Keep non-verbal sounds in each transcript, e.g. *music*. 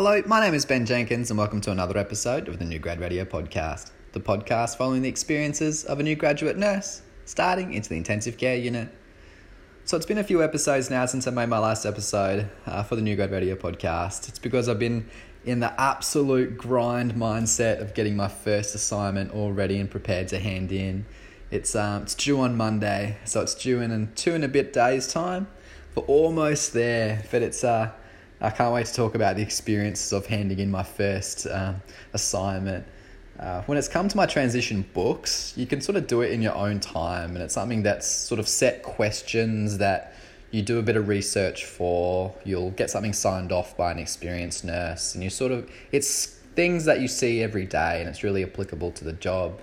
Hello, my name is Ben Jenkins, and welcome to another episode of the New Grad Radio Podcast, the podcast following the experiences of a new graduate nurse starting into the intensive care unit. So, it's been a few episodes now since I made my last episode uh, for the New Grad Radio Podcast. It's because I've been in the absolute grind mindset of getting my first assignment all ready and prepared to hand in. It's um, it's due on Monday, so it's due in, in two and a bit days' time. We're almost there, but it's uh, I can't wait to talk about the experiences of handing in my first um, assignment. Uh, when it's come to my transition books, you can sort of do it in your own time, and it's something that's sort of set questions that you do a bit of research for. You'll get something signed off by an experienced nurse, and you sort of it's things that you see every day, and it's really applicable to the job.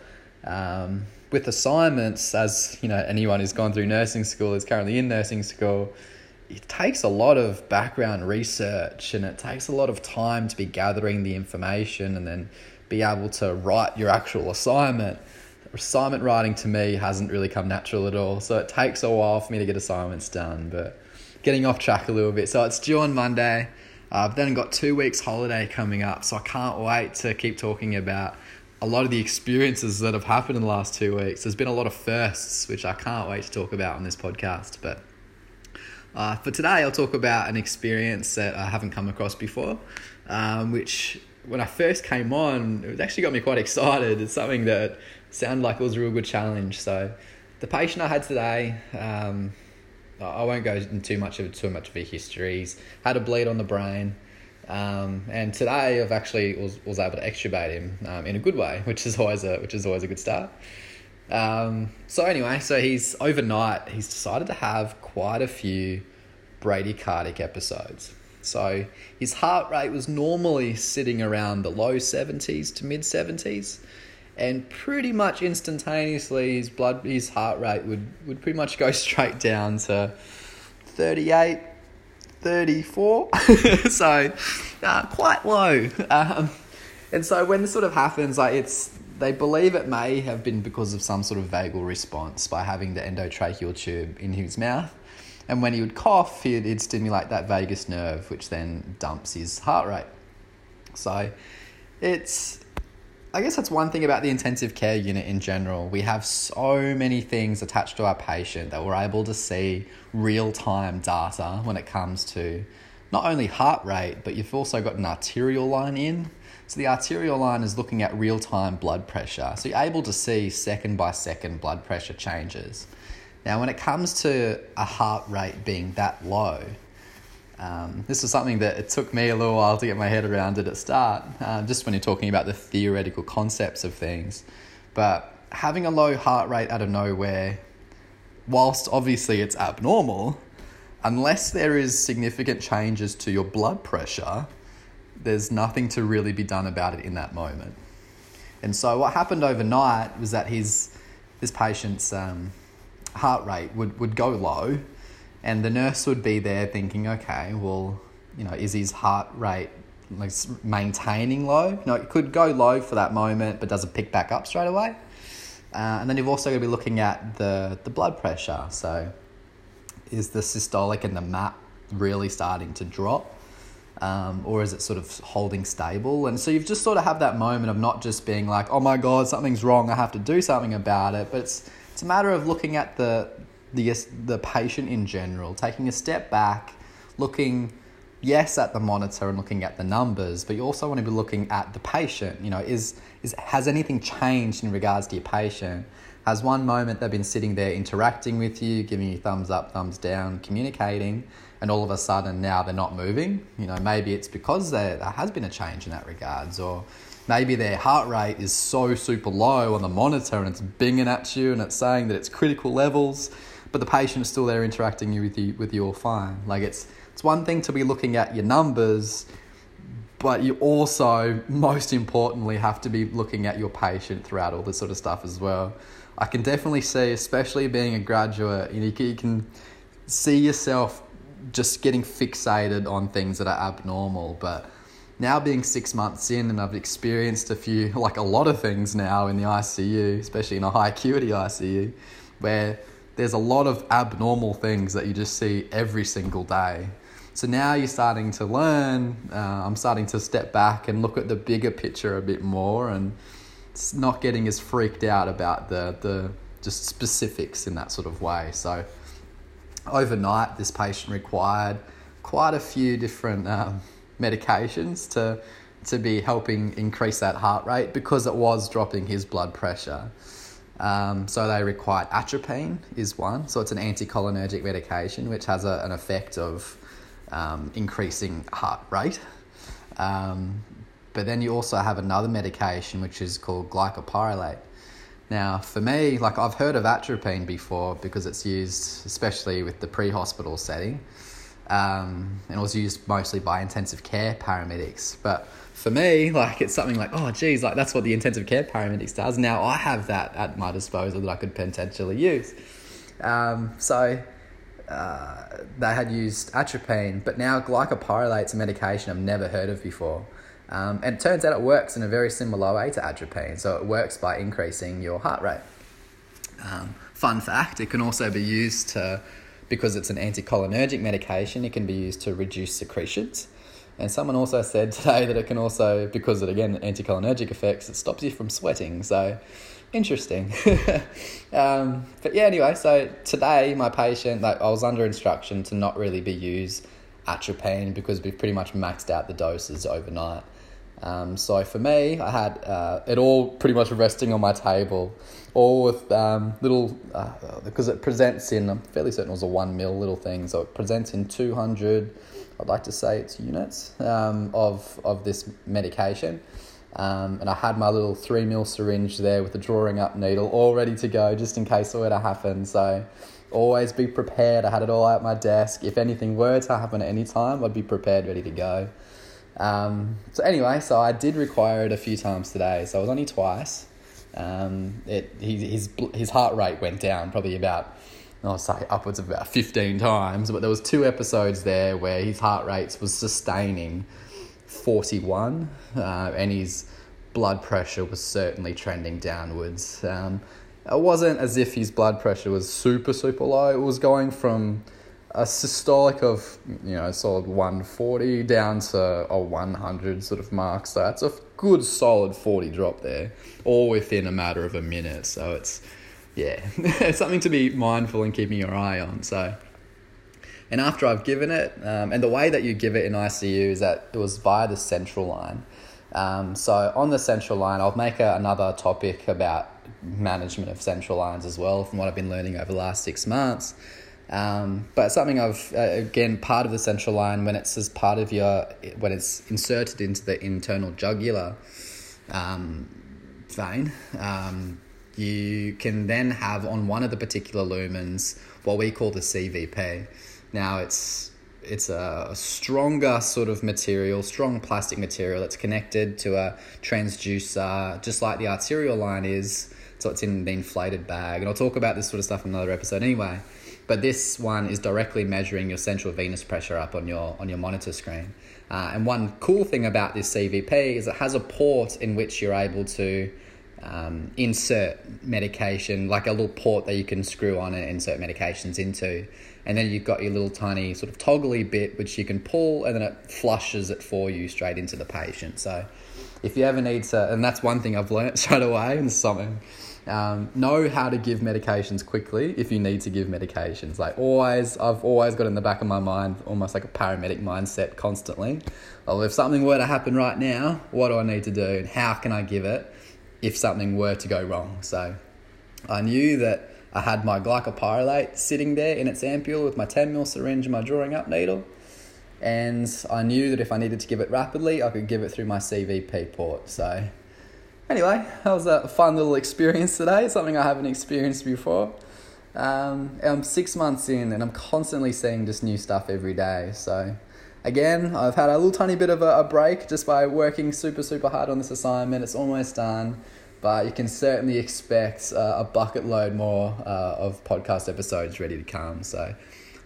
Um, with assignments, as you know, anyone who's gone through nursing school is currently in nursing school it takes a lot of background research and it takes a lot of time to be gathering the information and then be able to write your actual assignment. Assignment writing to me hasn't really come natural at all, so it takes a while for me to get assignments done. But getting off track a little bit, so it's due on Monday. I've then got two weeks holiday coming up, so I can't wait to keep talking about a lot of the experiences that have happened in the last two weeks. There's been a lot of firsts, which I can't wait to talk about on this podcast, but uh, for today, I'll talk about an experience that I haven't come across before, um, which when I first came on, it actually got me quite excited. It's something that sounded like it was a real good challenge. So, the patient I had today, um, I won't go into too much of too much of a history. He's had a bleed on the brain, um, and today I've actually was, was able to extubate him um, in a good way, *laughs* which is always a which is always a good start. Um, so anyway, so he's overnight. He's decided to have quite a few bradycardic episodes. So his heart rate was normally sitting around the low seventies to mid seventies, and pretty much instantaneously his blood, his heart rate would would pretty much go *laughs* straight down to 38, 34. *laughs* so uh, quite low. Um, and so when this sort of happens, like it's they believe it may have been because of some sort of vagal response by having the endotracheal tube in his mouth. And when he would cough, he'd, he'd stimulate that vagus nerve, which then dumps his heart rate. So it's, I guess that's one thing about the intensive care unit in general. We have so many things attached to our patient that we're able to see real time data when it comes to not only heart rate, but you've also got an arterial line in. So the arterial line is looking at real time blood pressure. So you're able to see second by second blood pressure changes. Now, when it comes to a heart rate being that low, um, this was something that it took me a little while to get my head around at the start, uh, just when you're talking about the theoretical concepts of things. But having a low heart rate out of nowhere, whilst obviously it's abnormal, unless there is significant changes to your blood pressure, there's nothing to really be done about it in that moment. And so what happened overnight was that his this patient's um, heart rate would, would go low, and the nurse would be there thinking, okay, well, you know, is his heart rate like maintaining low? You know, it could go low for that moment, but does it pick back up straight away? Uh, and then you've also got to be looking at the the blood pressure. So, is the systolic and the MAP really starting to drop? um, or is it sort of holding stable? And so you've just sort of have that moment of not just being like, oh my god, something's wrong, I have to do something about it, but it's it's a matter of looking at the the the patient in general, taking a step back, looking yes at the monitor and looking at the numbers, but you also want to be looking at the patient. You know, is is has anything changed in regards to your patient? Has one moment they've been sitting there interacting with you, giving you thumbs up, thumbs down, communicating, and all of a sudden now they're not moving? You know, maybe it's because there, there has been a change in that regards, or maybe their heart rate is so super low on the monitor and it's binging at you and it's saying that it's critical levels, but the patient is still there interacting with you with you all fine. Like it's it's one thing to be looking at your numbers, but you also most importantly have to be looking at your patient throughout all this sort of stuff as well. I can definitely see, especially being a graduate, you, know, you can see yourself just getting fixated on things that are abnormal. But now being six months in, and I've experienced a few, *laughs* like a lot of things now in the ICU, especially in a high acuity ICU, where there's a lot of abnormal things that you just see every single day. So now you're starting to learn. Uh, I'm starting to step back and look at the bigger picture a bit more, and not getting as freaked out about the the just specifics in that sort of way. So overnight, this patient required quite a few different um, medications to to be helping increase that heart rate because it was dropping his blood pressure. Um, so they required atropine is one. So it's an anticholinergic medication which has a, an effect of um, increasing heart rate. Um, but then you also have another medication which is called glycopyrrolate. Now, for me, like I've heard of atropine before because it's used especially with the pre-hospital setting, um, and it was used mostly by intensive care paramedics. But for me, like it's something like, oh, geez, like that's what the intensive care paramedics does. Now I have that at my disposal that I could potentially use. Um, so uh, they had used atropine, but now glycopyrrolate's a medication I've never heard of before. Um, and it turns out it works in a very similar way to atropine. So it works by increasing your heart rate. Um, fun fact it can also be used to, because it's an anticholinergic medication, it can be used to reduce secretions. And someone also said today that it can also, because of again anticholinergic effects, it stops you from sweating. So interesting. *laughs* um, but yeah, anyway, so today my patient, like I was under instruction to not really be used atropine because we've pretty much maxed out the doses overnight. Um, so for me, I had uh, it all pretty much resting on my table, all with um, little uh, because it presents in. I'm fairly certain it was a one mil little thing, so it presents in two hundred. I'd like to say it's units um, of of this medication, um, and I had my little three mil syringe there with the drawing up needle all ready to go just in case it were to happen. So always be prepared. I had it all at my desk. If anything were to happen at any time, I'd be prepared, ready to go. Um, so anyway, so I did require it a few times today. So it was only twice. Um, it his his heart rate went down probably about I'll say upwards of about fifteen times. But there was two episodes there where his heart rate was sustaining forty one, uh, and his blood pressure was certainly trending downwards. Um, it wasn't as if his blood pressure was super super low. It was going from a systolic of you know solid 140 down to a 100 sort of mark. So that's a good solid 40 drop there all within a matter of a minute. So it's yeah *laughs* it's something to be mindful and keeping your eye on. So and after i've given it um, and the way that you give it in icu is that it was via the central line. Um, so on the central line i'll make a, another topic about management of central lines as well from what i've been learning over the last six months um, but something I've uh, again part of the central line when it's as part of your when it's inserted into the internal jugular um, vein, um, you can then have on one of the particular lumens what we call the CVP. Now it's it's a stronger sort of material, strong plastic material that's connected to a transducer, just like the arterial line is. So it's in the inflated bag, and I'll talk about this sort of stuff in another episode anyway but this one is directly measuring your central venous pressure up on your on your monitor screen. Uh, and one cool thing about this CVP is it has a port in which you're able to um, insert medication, like a little port that you can screw on and insert medications into. And then you've got your little tiny sort of toggly bit which you can pull, and then it flushes it for you straight into the patient. So if you ever need to, and that's one thing I've learned *laughs* straight away, and something um, know how to give medications quickly if you need to give medications. Like always, I've always got in the back of my mind almost like a paramedic mindset constantly. Well, if something were to happen right now, what do I need to do and how can I give it if something were to go wrong? So I knew that I had my glycopyrrolate sitting there in its ampule with my 10 ml syringe and my drawing up needle. And I knew that if I needed to give it rapidly, I could give it through my CVP port. So Anyway, that was a fun little experience today, something I haven't experienced before. Um, I'm six months in and I'm constantly seeing just new stuff every day. So, again, I've had a little tiny bit of a, a break just by working super, super hard on this assignment. It's almost done, but you can certainly expect uh, a bucket load more uh, of podcast episodes ready to come. So,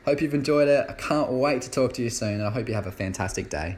hope you've enjoyed it. I can't wait to talk to you soon. I hope you have a fantastic day.